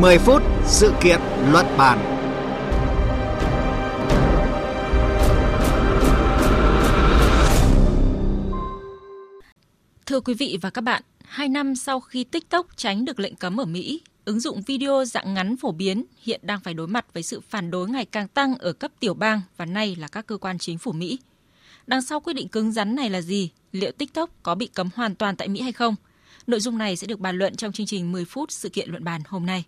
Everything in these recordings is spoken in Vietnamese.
10 phút sự kiện luận bàn. Thưa quý vị và các bạn, hai năm sau khi TikTok tránh được lệnh cấm ở Mỹ, ứng dụng video dạng ngắn phổ biến hiện đang phải đối mặt với sự phản đối ngày càng tăng ở cấp tiểu bang và nay là các cơ quan chính phủ Mỹ. Đằng sau quyết định cứng rắn này là gì? Liệu TikTok có bị cấm hoàn toàn tại Mỹ hay không? Nội dung này sẽ được bàn luận trong chương trình 10 phút sự kiện luận bàn hôm nay.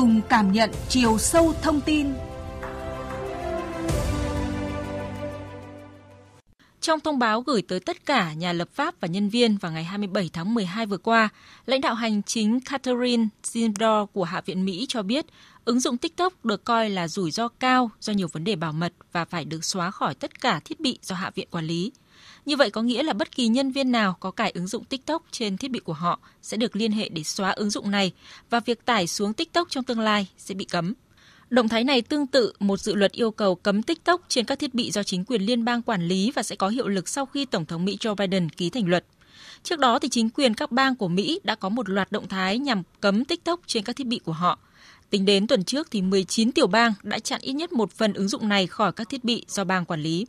Cùng cảm nhận chiều sâu thông tin Trong thông báo gửi tới tất cả nhà lập pháp và nhân viên vào ngày 27 tháng 12 vừa qua, lãnh đạo hành chính Catherine Zindor của Hạ viện Mỹ cho biết ứng dụng TikTok được coi là rủi ro cao do nhiều vấn đề bảo mật và phải được xóa khỏi tất cả thiết bị do Hạ viện quản lý. Như vậy có nghĩa là bất kỳ nhân viên nào có cài ứng dụng TikTok trên thiết bị của họ sẽ được liên hệ để xóa ứng dụng này và việc tải xuống TikTok trong tương lai sẽ bị cấm. Động thái này tương tự một dự luật yêu cầu cấm TikTok trên các thiết bị do chính quyền liên bang quản lý và sẽ có hiệu lực sau khi Tổng thống Mỹ Joe Biden ký thành luật. Trước đó thì chính quyền các bang của Mỹ đã có một loạt động thái nhằm cấm TikTok trên các thiết bị của họ. Tính đến tuần trước thì 19 tiểu bang đã chặn ít nhất một phần ứng dụng này khỏi các thiết bị do bang quản lý.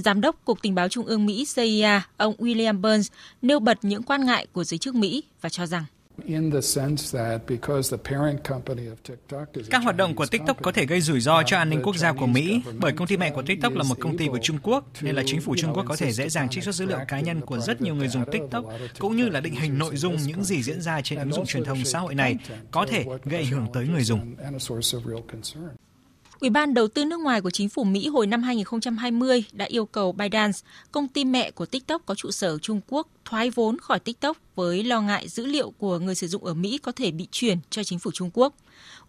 Giám đốc Cục Tình báo Trung ương Mỹ CIA, ông William Burns nêu bật những quan ngại của giới chức Mỹ và cho rằng các hoạt động của TikTok có thể gây rủi ro cho an ninh quốc gia của Mỹ bởi công ty mẹ của TikTok là một công ty của Trung Quốc nên là chính phủ Trung Quốc có thể dễ dàng trích xuất dữ liệu cá nhân của rất nhiều người dùng TikTok cũng như là định hình nội dung những gì diễn ra trên ứng dụng truyền thông xã hội này có thể gây ảnh hưởng tới người dùng. Ủy ban đầu tư nước ngoài của chính phủ Mỹ hồi năm 2020 đã yêu cầu ByteDance, công ty mẹ của TikTok có trụ sở Trung Quốc, thoái vốn khỏi TikTok với lo ngại dữ liệu của người sử dụng ở Mỹ có thể bị chuyển cho chính phủ Trung Quốc.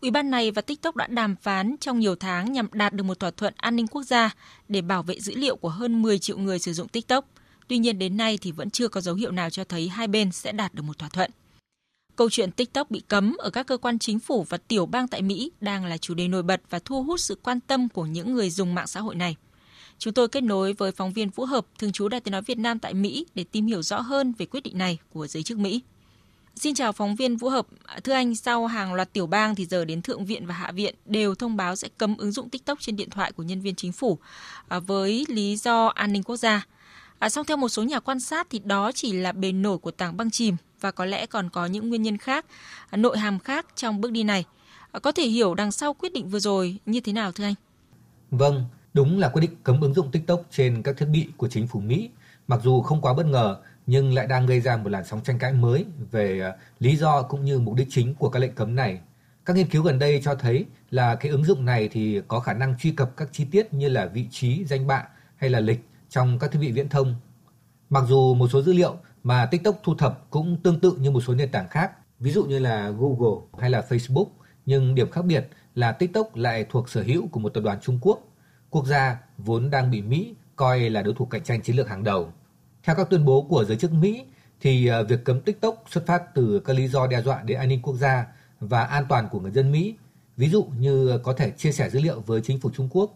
Ủy ban này và TikTok đã đàm phán trong nhiều tháng nhằm đạt được một thỏa thuận an ninh quốc gia để bảo vệ dữ liệu của hơn 10 triệu người sử dụng TikTok. Tuy nhiên đến nay thì vẫn chưa có dấu hiệu nào cho thấy hai bên sẽ đạt được một thỏa thuận. Câu chuyện TikTok bị cấm ở các cơ quan chính phủ và tiểu bang tại Mỹ đang là chủ đề nổi bật và thu hút sự quan tâm của những người dùng mạng xã hội này. Chúng tôi kết nối với phóng viên Vũ Hợp, thường trú Đài tiếng nói Việt Nam tại Mỹ để tìm hiểu rõ hơn về quyết định này của giới chức Mỹ. Xin chào phóng viên Vũ Hợp. Thưa anh, sau hàng loạt tiểu bang thì giờ đến Thượng viện và Hạ viện đều thông báo sẽ cấm ứng dụng TikTok trên điện thoại của nhân viên chính phủ à, với lý do an ninh quốc gia. À, song theo một số nhà quan sát thì đó chỉ là bề nổi của tảng băng chìm và có lẽ còn có những nguyên nhân khác, nội hàm khác trong bước đi này. Có thể hiểu đằng sau quyết định vừa rồi như thế nào thưa anh? Vâng, đúng là quyết định cấm ứng dụng TikTok trên các thiết bị của chính phủ Mỹ, mặc dù không quá bất ngờ nhưng lại đang gây ra một làn sóng tranh cãi mới về à, lý do cũng như mục đích chính của các lệnh cấm này. Các nghiên cứu gần đây cho thấy là cái ứng dụng này thì có khả năng truy cập các chi tiết như là vị trí, danh bạ hay là lịch trong các thiết bị viễn thông. Mặc dù một số dữ liệu mà TikTok thu thập cũng tương tự như một số nền tảng khác, ví dụ như là Google hay là Facebook, nhưng điểm khác biệt là TikTok lại thuộc sở hữu của một tập đoàn Trung Quốc, quốc gia vốn đang bị Mỹ coi là đối thủ cạnh tranh chiến lược hàng đầu. Theo các tuyên bố của giới chức Mỹ, thì ờ, việc cấm TikTok xuất phát từ các lý do đe dọa đến an ninh quốc gia và an toàn của người dân Mỹ, ví dụ như có thể chia sẻ dữ liệu với chính phủ Trung Quốc.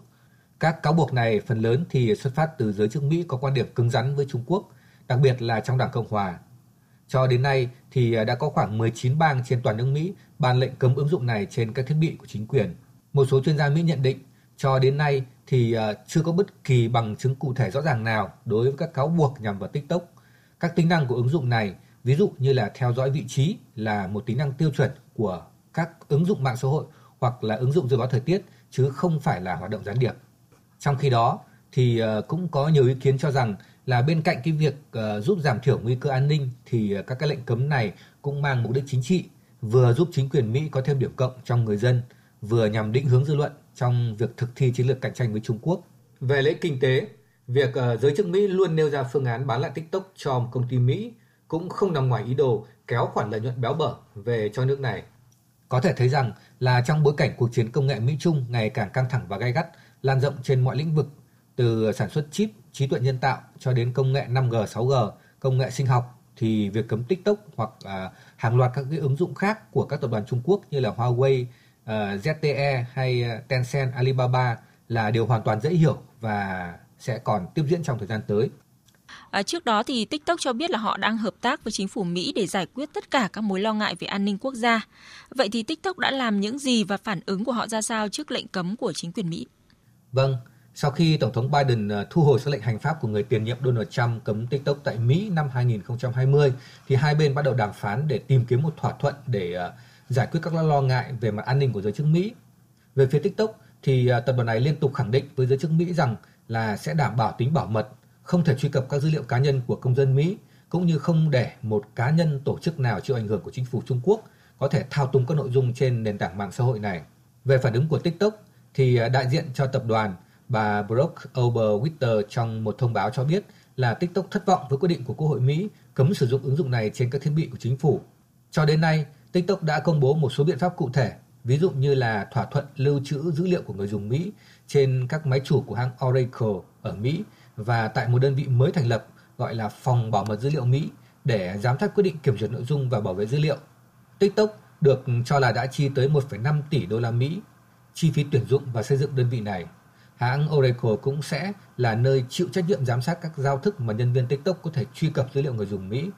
Các cáo buộc này phần lớn thì xuất phát từ giới chức Mỹ có quan điểm cứng rắn với Trung Quốc đặc biệt là trong Đảng Cộng Hòa. Cho đến nay thì à, đã có khoảng 19 bang trên toàn nước Mỹ ban lệnh cấm ứng dụng này trên các thiết bị của chính quyền. Một số chuyên gia Mỹ nhận định cho đến nay thì à, chưa có bất kỳ bằng chứng cụ thể rõ ràng nào đối với các cáo buộc nhằm vào TikTok. Các tính năng của ứng dụng này, ví dụ như là theo dõi vị trí là một tính năng tiêu chuẩn của các ứng dụng mạng xã hội hoặc là ứng dụng dự báo thời tiết chứ không phải là hoạt động gián điệp. Trong khi đó thì à, cũng có nhiều ý kiến cho rằng là bên cạnh cái việc uh, giúp giảm thiểu nguy cơ an ninh thì uh, các cái lệnh cấm này cũng mang mục đích chính trị, vừa giúp chính quyền Mỹ có thêm điểm cộng trong người dân, vừa nhằm định hướng dư luận trong việc thực thi chiến lược cạnh tranh với Trung Quốc. Về lợi kinh tế, việc uh, giới chức Mỹ luôn nêu ra phương án bán lại TikTok cho một công ty Mỹ cũng không nằm ngoài ý đồ kéo khoản lợi nhuận béo bở về cho nước này. Có thể thấy rằng là trong bối cảnh cuộc chiến công nghệ Mỹ Trung ngày càng căng thẳng và gay gắt, lan rộng trên mọi lĩnh vực, từ sản xuất chip trí tuệ nhân tạo cho đến công nghệ 5G, 6G, công nghệ sinh học thì việc cấm TikTok hoặc à, hàng loạt các cái ứng dụng khác của các tập đoàn Trung Quốc như là Huawei, à, ZTE hay à, Tencent, Alibaba là điều hoàn toàn dễ hiểu và sẽ còn tiếp diễn trong thời gian tới. À, trước đó thì TikTok cho biết là họ đang hợp tác với chính phủ Mỹ để giải quyết tất cả các mối lo ngại về an ninh quốc gia. Vậy thì TikTok đã làm những gì và phản ứng của họ ra sao trước lệnh cấm của chính quyền Mỹ? Vâng, sau khi Tổng thống Biden ờ, thu hồi sắc lệnh hành pháp của người tiền nhiệm Donald Trump cấm TikTok tại Mỹ năm 2020, thì hai bên bắt đầu đàm phán để tìm kiếm một thỏa thuận để ờ, giải quyết các lo ngại về mặt an ninh của giới chức Mỹ. Về phía TikTok, thì ờ, tập đoàn này liên tục khẳng định với giới chức Mỹ rằng là sẽ đảm bảo tính bảo mật không thể truy cập các dữ liệu cá nhân của công dân Mỹ cũng như không để một cá nhân tổ chức nào chịu ảnh hưởng của chính phủ Trung Quốc có thể thao túng các nội dung trên nền tảng mạng xã hội này. Về phản ứng của TikTok thì đại diện cho tập đoàn bà Brooke Oberwitter trong một thông báo cho biết là TikTok thất vọng với quyết định của Quốc hội Mỹ cấm sử dụng ứng dụng này trên các thiết bị của chính phủ. Cho đến nay, TikTok đã công bố một số biện pháp cụ thể, ví dụ như là thỏa thuận lưu trữ dữ liệu của người dùng Mỹ trên các máy chủ của hãng Oracle ở Mỹ và tại một đơn vị mới thành lập gọi là Phòng Bảo mật Dữ liệu Mỹ để giám sát quyết định kiểm duyệt nội dung và bảo vệ dữ liệu. TikTok được cho là đã chi tới 1,5 tỷ đô la Mỹ chi phí tuyển dụng và xây dựng đơn vị này. Hãng Oracle cũng sẽ là nơi chịu trách nhiệm giám sát các giao thức mà nhân viên TikTok có thể truy cập dữ liệu người dùng Mỹ.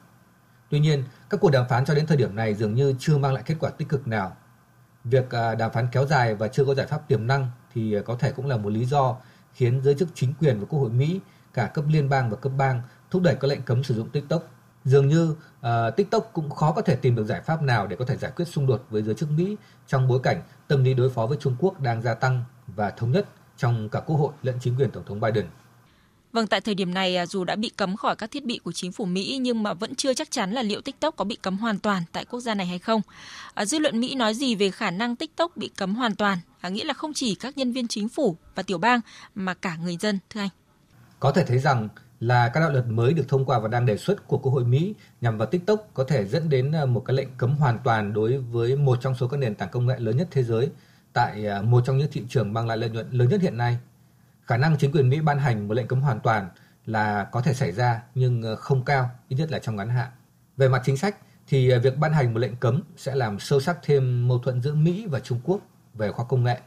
Tuy nhiên, các cuộc đàm phán cho đến thời điểm này dường như chưa mang lại kết quả tích cực nào. Việc à, đàm phán kéo dài và chưa có giải pháp tiềm năng thì à, có thể cũng là một lý do khiến giới chức chính quyền và Quốc hội Mỹ, cả cấp liên bang và cấp bang thúc đẩy các lệnh cấm sử dụng TikTok. Dường như uh, TikTok cũng khó có thể tìm được giải pháp nào để có thể giải quyết xung đột với giới chức Mỹ trong bối cảnh tâm lý đối phó với Trung Quốc đang gia tăng và thống nhất trong cả Quốc hội lẫn chính quyền Tổng thống Biden. Vâng, tại thời điểm này à, dù đã bị cấm khỏi các thiết bị của chính phủ Mỹ nhưng mà vẫn chưa chắc chắn là liệu TikTok có bị cấm hoàn toàn tại quốc gia này hay không. À, dư luận Mỹ nói gì về khả năng TikTok bị cấm hoàn toàn? À, nghĩa là không chỉ các nhân viên chính phủ và tiểu bang mà cả người dân, thưa anh. Có thể thấy rằng là các đạo luật mới được thông qua và đang đề xuất của Quốc hội Mỹ nhằm vào TikTok có thể dẫn đến à, một cái lệnh cấm hoàn toàn đối với một trong số các nền tảng công nghệ lớn nhất thế giới tại à, một trong những thị trường mang lại lợi nhuận lớn nhất hiện nay khả năng chính quyền Mỹ ban hành một lệnh cấm hoàn toàn là có thể xảy ra nhưng à, không cao, ít nhất là trong ngắn hạn. Về mặt chính sách thì à, việc ban hành một lệnh cấm sẽ làm sâu sắc thêm mâu thuẫn giữa Mỹ và Trung Quốc về khoa công nghệ.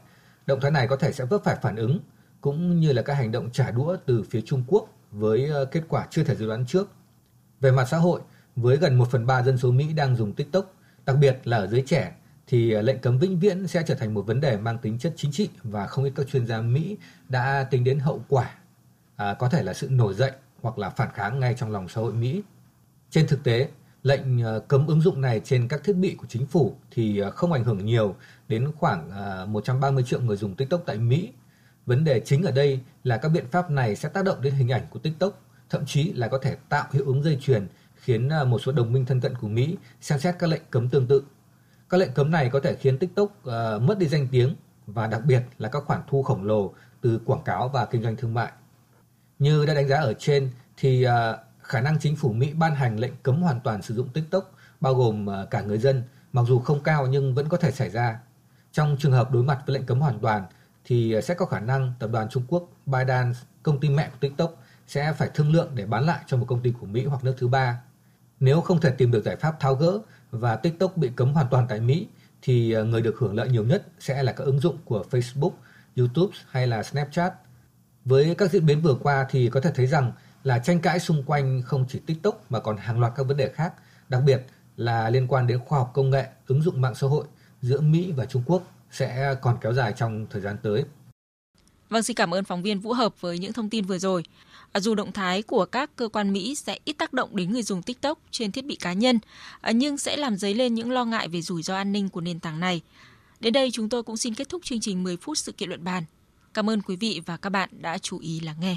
Động thái này có thể sẽ vấp phải phản ứng cũng như là các hành động trả đũa từ phía Trung Quốc với kết quả chưa thể dự đoán trước. Về mặt xã hội, với gần 1 phần 3 dân số Mỹ đang dùng TikTok, đặc biệt là ở giới trẻ, thì ờ, lệnh cấm vĩnh viễn sẽ trở thành một vấn đề mang tính chất chính trị và không ít các chuyên gia Mỹ đã tính đến hậu quả à, có thể là sự nổi dậy hoặc là phản kháng ngay trong lòng xã hội Mỹ. Trên thực tế, lệnh ờ, cấm ứng dụng này trên các thiết bị của chính phủ thì ờ, không ảnh hưởng nhiều đến khoảng 130 triệu người dùng TikTok tại Mỹ. Vấn đề chính ở đây là các biện pháp này sẽ tác động đến hình ảnh của TikTok, thậm chí là có thể tạo hiệu ứng dây chuyền khiến một số đồng minh thân cận của Mỹ xem xét các lệnh cấm tương tự các lệnh cấm này có thể khiến TikTok uh, mất đi danh tiếng và đặc biệt là các khoản thu khổng lồ từ quảng cáo và kinh doanh thương mại. Như đã đánh giá ở trên thì uh, khả năng chính phủ Mỹ ban hành lệnh cấm hoàn toàn sử dụng TikTok bao gồm uh, cả người dân mặc dù không cao nhưng vẫn có thể xảy ra. Trong trường hợp đối mặt với lệnh cấm hoàn toàn thì sẽ có khả năng tập đoàn Trung Quốc ByteDance, công ty mẹ của TikTok sẽ phải thương lượng để bán lại cho một công ty của Mỹ hoặc nước thứ ba. Nếu không thể tìm được giải pháp tháo gỡ và TikTok bị cấm hoàn toàn tại Mỹ thì ờ, người được hưởng lợi nhiều nhất sẽ là các ứng dụng của Facebook, YouTube hay là Snapchat. Với các diễn biến vừa qua thì có thể thấy rằng là tranh cãi xung quanh không chỉ TikTok mà còn hàng loạt các vấn đề khác, đặc biệt là liên quan đến khoa học công nghệ, ứng dụng mạng xã hội giữa Mỹ và Trung Quốc sẽ còn kéo dài trong thời gian tới. Vâng, xin cảm ơn phóng viên Vũ Hợp với những thông tin vừa rồi. À, dù động thái của các cơ quan Mỹ sẽ ít tác động đến người dùng TikTok trên thiết bị cá nhân, à, nhưng sẽ làm dấy lên những lo ngại về rủi ro an ninh của nền tảng này. Đến đây chúng tôi cũng xin kết thúc chương trình 10 phút sự kiện luận bàn. Cảm ơn quý vị và các bạn đã chú ý lắng nghe.